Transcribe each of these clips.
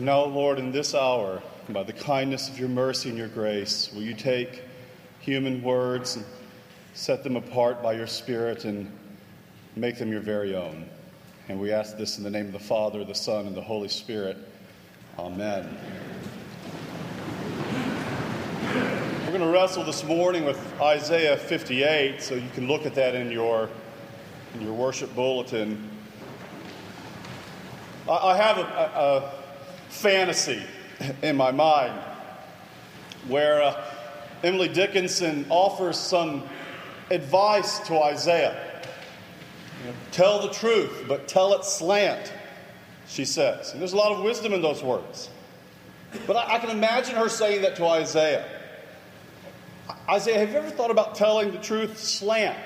And now, Lord, in this hour, by the kindness of your mercy and your grace, will you take human words and set them apart by your Spirit and make them your very own? And we ask this in the name of the Father, the Son, and the Holy Spirit. Amen. We're going to wrestle this morning with Isaiah 58, so you can look at that in your, in your worship bulletin. I, I have a, a, a, fantasy in my mind where uh, Emily Dickinson offers some advice to Isaiah. Tell the truth, but tell it slant, she says. And there's a lot of wisdom in those words. But I, I can imagine her saying that to Isaiah. Isaiah, have you ever thought about telling the truth slant?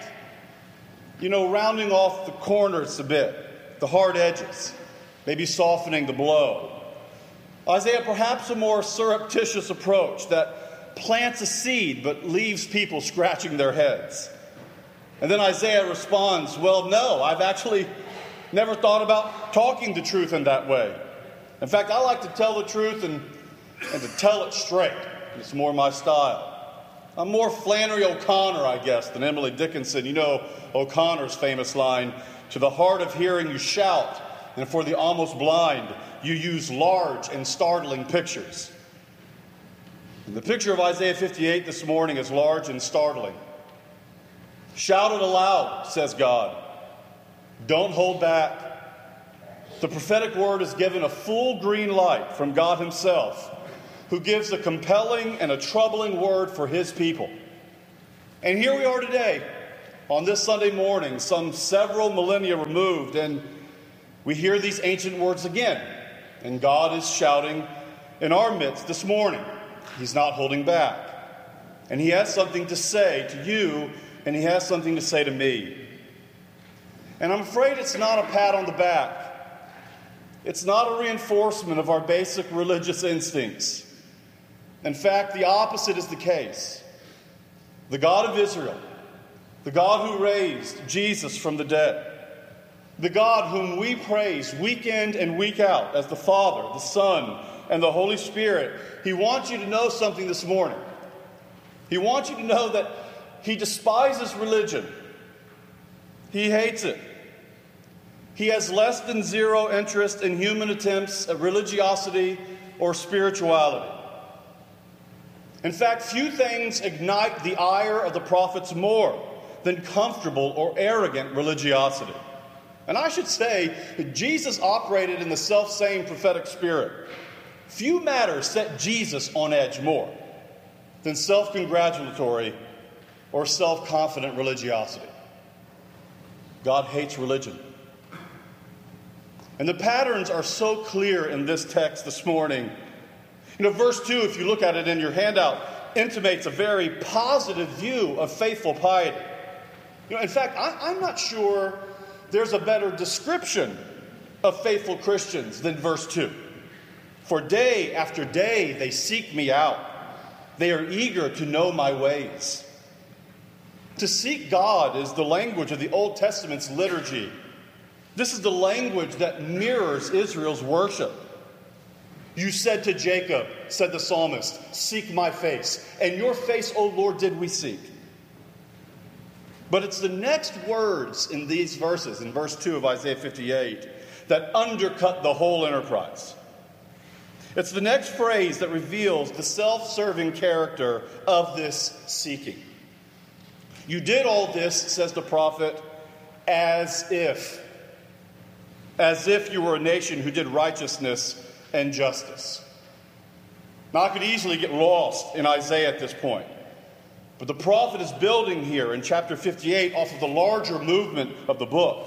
You know, rounding off the corners a bit, the hard edges, maybe softening the blow. Isaiah, perhaps a more surreptitious approach that plants a seed but leaves people scratching their heads. And then Isaiah responds, Well, no, I've actually never thought about talking the truth in that way. In fact, I like to tell the truth and, and to tell it straight. It's more my style. I'm more Flannery O'Connor, I guess, than Emily Dickinson. You know O'Connor's famous line To the hard of hearing, you shout, and for the almost blind, you use large and startling pictures. And the picture of Isaiah 58 this morning is large and startling. Shout it aloud, says God. Don't hold back. The prophetic word is given a full green light from God Himself who gives a compelling and a troubling word for his people. And here we are today, on this Sunday morning, some several millennia removed, and we hear these ancient words again. And God is shouting in our midst this morning. He's not holding back. And He has something to say to you, and He has something to say to me. And I'm afraid it's not a pat on the back. It's not a reinforcement of our basic religious instincts. In fact, the opposite is the case. The God of Israel, the God who raised Jesus from the dead, the God whom we praise week in and week out as the Father, the Son, and the Holy Spirit, He wants you to know something this morning. He wants you to know that He despises religion, He hates it. He has less than zero interest in human attempts at religiosity or spirituality. In fact, few things ignite the ire of the prophets more than comfortable or arrogant religiosity. And I should say that Jesus operated in the self same prophetic spirit. Few matters set Jesus on edge more than self congratulatory or self confident religiosity. God hates religion. And the patterns are so clear in this text this morning you know, verse 2, if you look at it in your handout, intimates a very positive view of faithful piety. You know, in fact, I, am not sure there's a better description of faithful Christians than verse 2. For day after day they seek me out, they are eager to know my ways. To seek God is the language of the Old Testament's liturgy. This is the language that mirrors Israel's worship. You said to Jacob, said the psalmist, Seek my face. And your face, O Lord, did we seek. But it's the next words in these verses, in verse 2 of Isaiah 58, that undercut the whole enterprise. It's the next phrase that reveals the self serving character of this seeking. You did all this, says the prophet, as if. As if you were a nation who did righteousness and justice. Now, I could easily get lost in Isaiah at this point. But the prophet is building here in chapter 58 off of the larger movement of the book.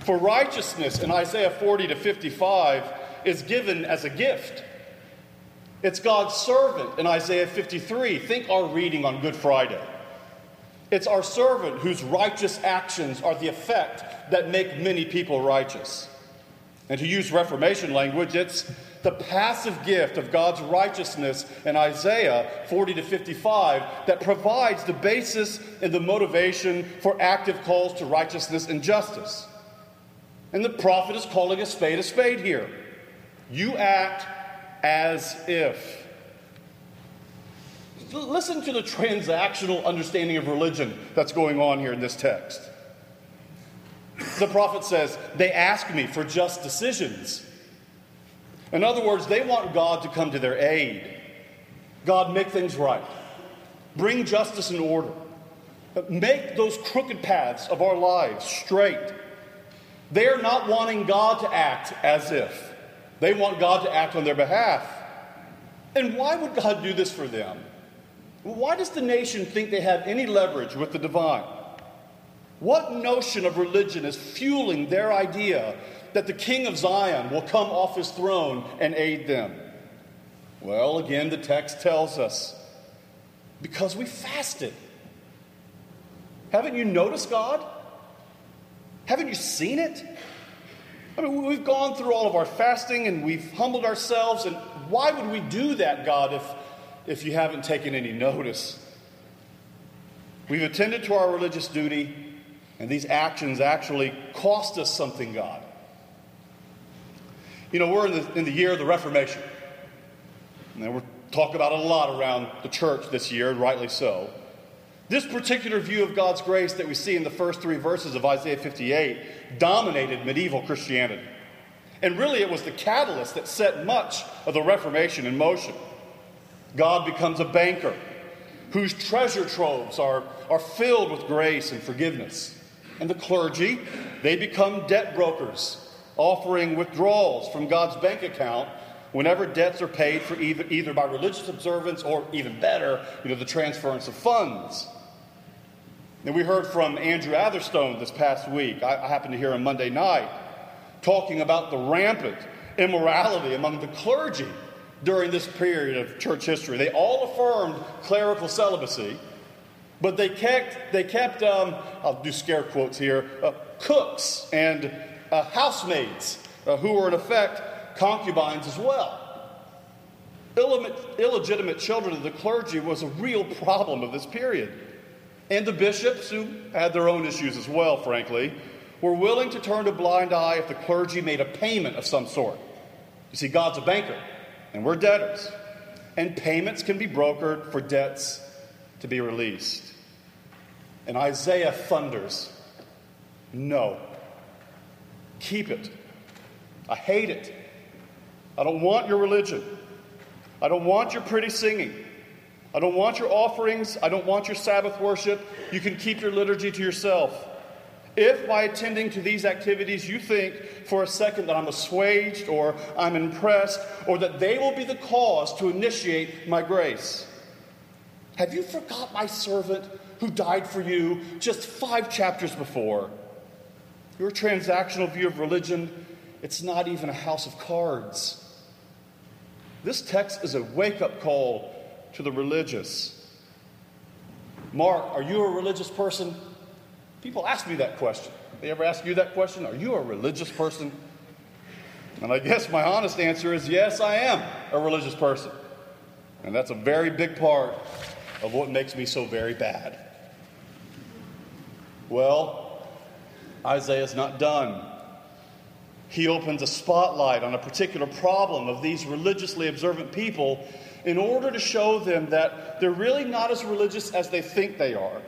For righteousness in Isaiah 40 to 55 is given as a gift. It's God's servant in Isaiah 53. Think our reading on Good Friday. It's our servant whose righteous actions are the effect that make many people righteous. And to use Reformation language, it's the passive gift of God's righteousness in Isaiah 40 to 55 that provides the basis and the motivation for active calls to righteousness and justice. And the prophet is calling a spade a spade here. You act as if. Listen to the transactional understanding of religion that's going on here in this text. The prophet says, They ask me for just decisions. In other words, they want God to come to their aid. God, make things right. Bring justice and order. Uh, make those crooked paths of our lives straight. They are not wanting God to act as if. They want God to act on their behalf. And why would God do this for them? Why does the nation think they have any leverage with the divine? What notion of religion is fueling their idea that the king of Zion will come off his throne and aid them? Well, again, the text tells us because we fasted. Haven't you noticed God? Haven't you seen it? I mean, we've gone through all of our fasting and we've humbled ourselves, and why would we do that, God, if, if you haven't taken any notice? We've attended to our religious duty, and these actions actually cost us something, God. You know, we're in the, in the year of the Reformation. And we're talking about a lot around the church this year, and rightly so. This particular view of God's grace that we see in the first three verses of Isaiah 58 dominated medieval Christianity. And really, it was the catalyst that set much of the Reformation in motion. God becomes a banker whose treasure troves are, are filled with grace and forgiveness. And the clergy, they become debt brokers, offering withdrawals from God's bank account whenever debts are paid for either, either by religious observance or, even better, you know, the transference of funds. And we heard from Andrew Atherstone this past week. I, I happened to hear him Monday night talking about the rampant immorality among the clergy during this period of church history. They all affirmed clerical celibacy, but they kept, they kept um, I'll do scare quotes here, uh, cooks and uh, housemaids uh, who were in effect concubines as well. Illegitimate children of the clergy was a real problem of this period. And the bishops, who had their own issues as well, frankly, were willing to turn a blind eye if the clergy made a payment of some sort. You see, God's a banker, and we're debtors. And payments can be brokered for debts to be released. And Isaiah thunders No. Keep it. I hate it. I don't want your religion. I don't want your pretty singing. I don't want your offerings. I don't want your Sabbath worship. You can keep your liturgy to yourself. If by attending to these activities you think for a second that I'm assuaged or I'm impressed or that they will be the cause to initiate my grace, have you forgot my servant who died for you just five chapters before? Your transactional view of religion, it's not even a house of cards. This text is a wake up call to the religious. Mark, are you a religious person? People ask me that question. They ever ask you that question? Are you a religious person? And I guess my honest answer is yes, I am a religious person. And that's a very big part of what makes me so very bad. Well, Isaiah's not done. He opens a spotlight on a particular problem of these religiously observant people in order to show them that they're really not as religious as they think they are.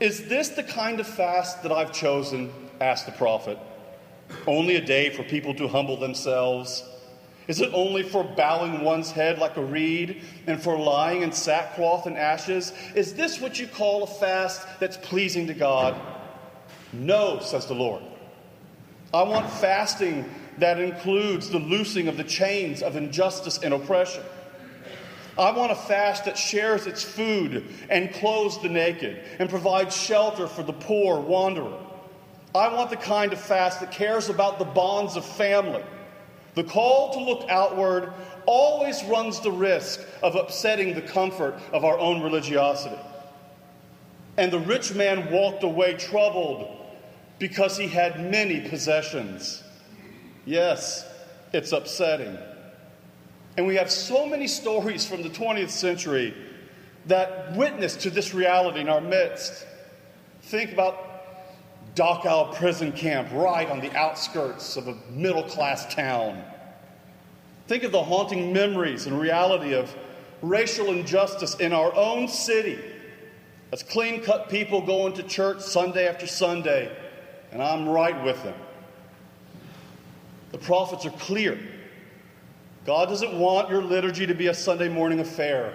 Is this the kind of fast that I've chosen? asked the prophet. Only a day for people to humble themselves? Is it only for bowing one's head like a reed and for lying in sackcloth and ashes? Is this what you call a fast that's pleasing to God? No, says the Lord. I want fasting that includes the loosing of the chains of injustice and oppression. I want a fast that shares its food and clothes the naked and provides shelter for the poor wanderer. I want the kind of fast that cares about the bonds of family. The call to look outward always runs the risk of upsetting the comfort of our own religiosity. And the rich man walked away troubled because he had many possessions. Yes, it's upsetting. And we have so many stories from the 20th century that witness to this reality in our midst. Think about Dachau prison camp right on the outskirts of a middle class town. Think of the haunting memories and reality of racial injustice in our own city as clean cut people go into church Sunday after Sunday, and I'm right with them. The prophets are clear. God doesn't want your liturgy to be a Sunday morning affair.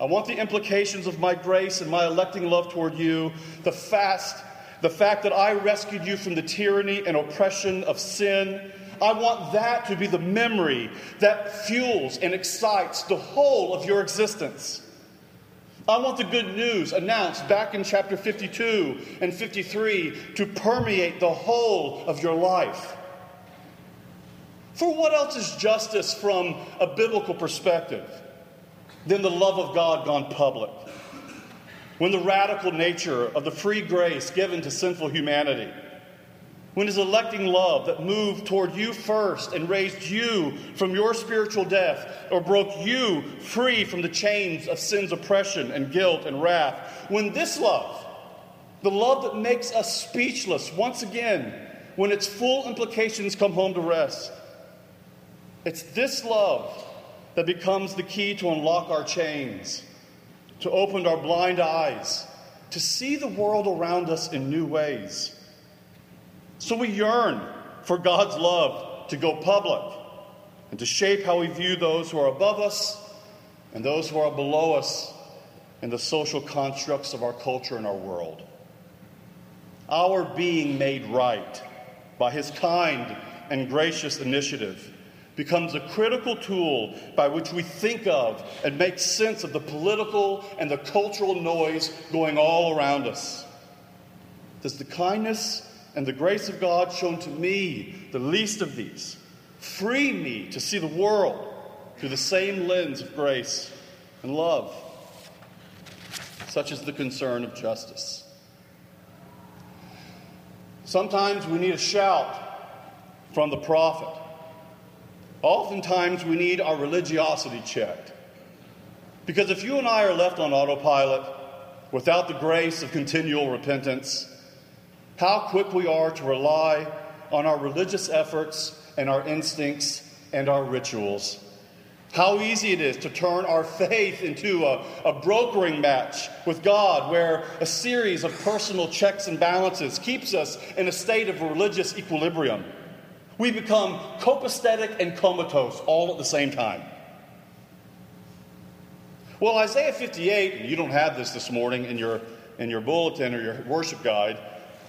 I want the implications of my grace and my electing love toward you, the fast, the fact that I rescued you from the tyranny and oppression of sin. I want that to be the memory that fuels and excites the whole of your existence. I want the good news announced back in chapter 52 and 53 to permeate the whole of your life. For what else is justice from a biblical perspective than the love of God gone public? When the radical nature of the free grace given to sinful humanity when his electing love that moved toward you first and raised you from your spiritual death or broke you free from the chains of sin's oppression and guilt and wrath, when this love, the love that makes us speechless once again, when its full implications come home to rest, it's this love that becomes the key to unlock our chains, to open our blind eyes, to see the world around us in new ways so we yearn for God's love to go public and to shape how we view those who are above us and those who are below us in the social constructs of our culture and our world. Our being made right by His kind and gracious initiative becomes a critical tool by which we think of and make sense of the political and the cultural noise going all around us. Does the kindness and the grace of God shown to me, the least of these, free me to see the world through the same lens of grace and love. Such is the concern of justice. Sometimes we need a shout from the prophet. Oftentimes we need our religiosity checked. Because if you and I are left on autopilot without the grace of continual repentance, how quick we are to rely on our religious efforts and our instincts and our rituals. How easy it is to turn our faith into a, a, brokering match with God, where a series of personal checks and balances keeps us in a state of religious equilibrium. We become copacetic and comatose all at the same time. Well, Isaiah 58, and you don't have this this morning in your, in your bulletin or your worship guide,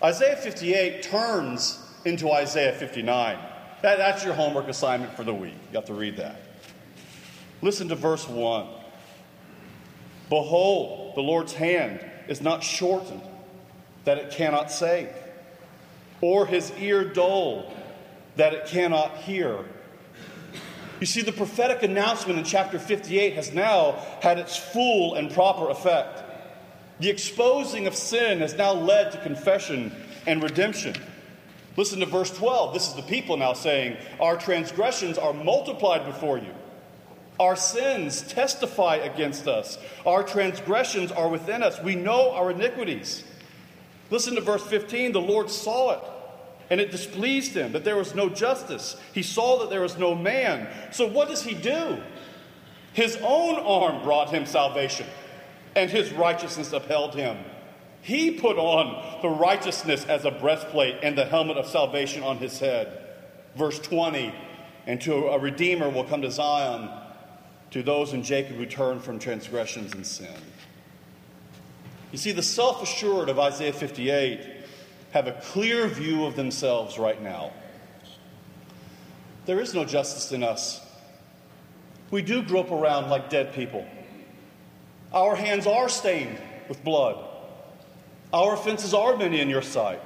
Isaiah 58 turns into Isaiah 59. That, that's your homework assignment for the week. You have to read that. Listen to verse 1. Behold, the Lord's hand is not shortened that it cannot save, or his ear dull that it cannot hear. You see, the prophetic announcement in chapter 58 has now had its full and proper effect. The exposing of sin has now led to confession and redemption. Listen to verse 12. This is the people now saying, Our transgressions are multiplied before you. Our sins testify against us. Our transgressions are within us. We know our iniquities. Listen to verse 15. The Lord saw it, and it displeased him that there was no justice. He saw that there was no man. So what does he do? His own arm brought him salvation and his righteousness upheld him. He put on the righteousness as a breastplate and the helmet of salvation on his head. Verse 20 And to a redeemer will come to Zion, to those in Jacob who turn from transgressions and sin. You see, the self assured of Isaiah 58 have a clear view of themselves right now. There is no justice in us. We do grope around like dead people. Our hands are stained with blood. Our offenses are many in your sight.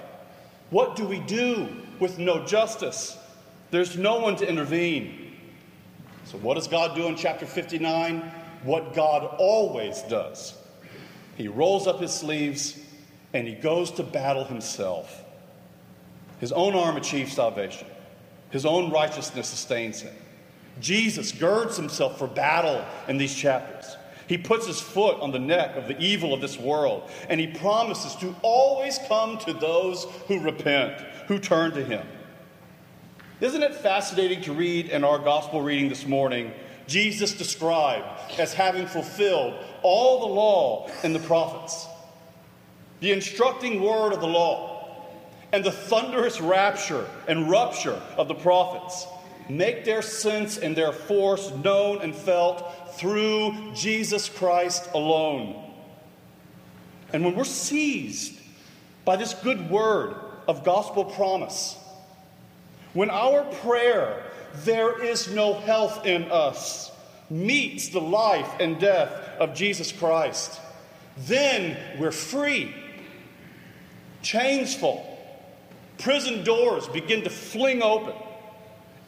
What do we do with no justice? There's no one to intervene. So, what does God do in chapter 59? What God always does. He rolls up his sleeves and he goes to battle himself. His own arm achieves salvation, his own righteousness sustains him. Jesus girds himself for battle in these chapters. He puts his foot on the neck of the evil of this world, and he promises to always come to those who repent, who turn to him. Isn't it fascinating to read in our gospel reading this morning Jesus described as having fulfilled all the law and the prophets? The instructing word of the law and the thunderous rapture and rupture of the prophets make their sense and their force known and felt through Jesus Christ alone. And when we're seized by this good word of gospel promise, when our prayer, there is no health in us, meets the life and death of Jesus Christ, then we're free. Chains fall. Prison doors begin to fling open,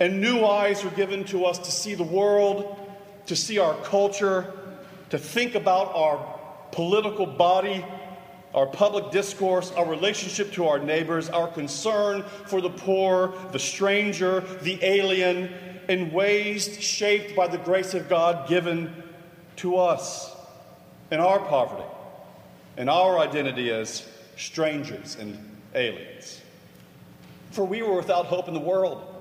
and new eyes are given to us to see the world, to see our culture, to think about our political body our public discourse, our relationship to our neighbors, our concern for the poor, the stranger, the alien, in ways shaped by the grace of God given to us in our poverty and our identity as strangers and aliens. For we were without hope in the world.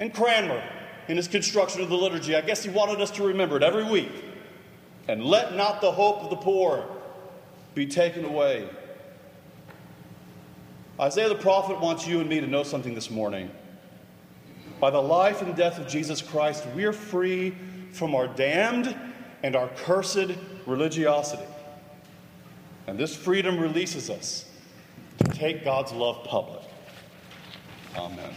And Cranmer, in his construction of the liturgy, I guess he wanted us to remember it every week. And let not the hope of the poor be taken away. Isaiah the prophet wants you and me to know something this morning. By the life and death of Jesus Christ, we are free from our damned and our cursed religiosity. And this freedom releases us to take God's love public. Amen.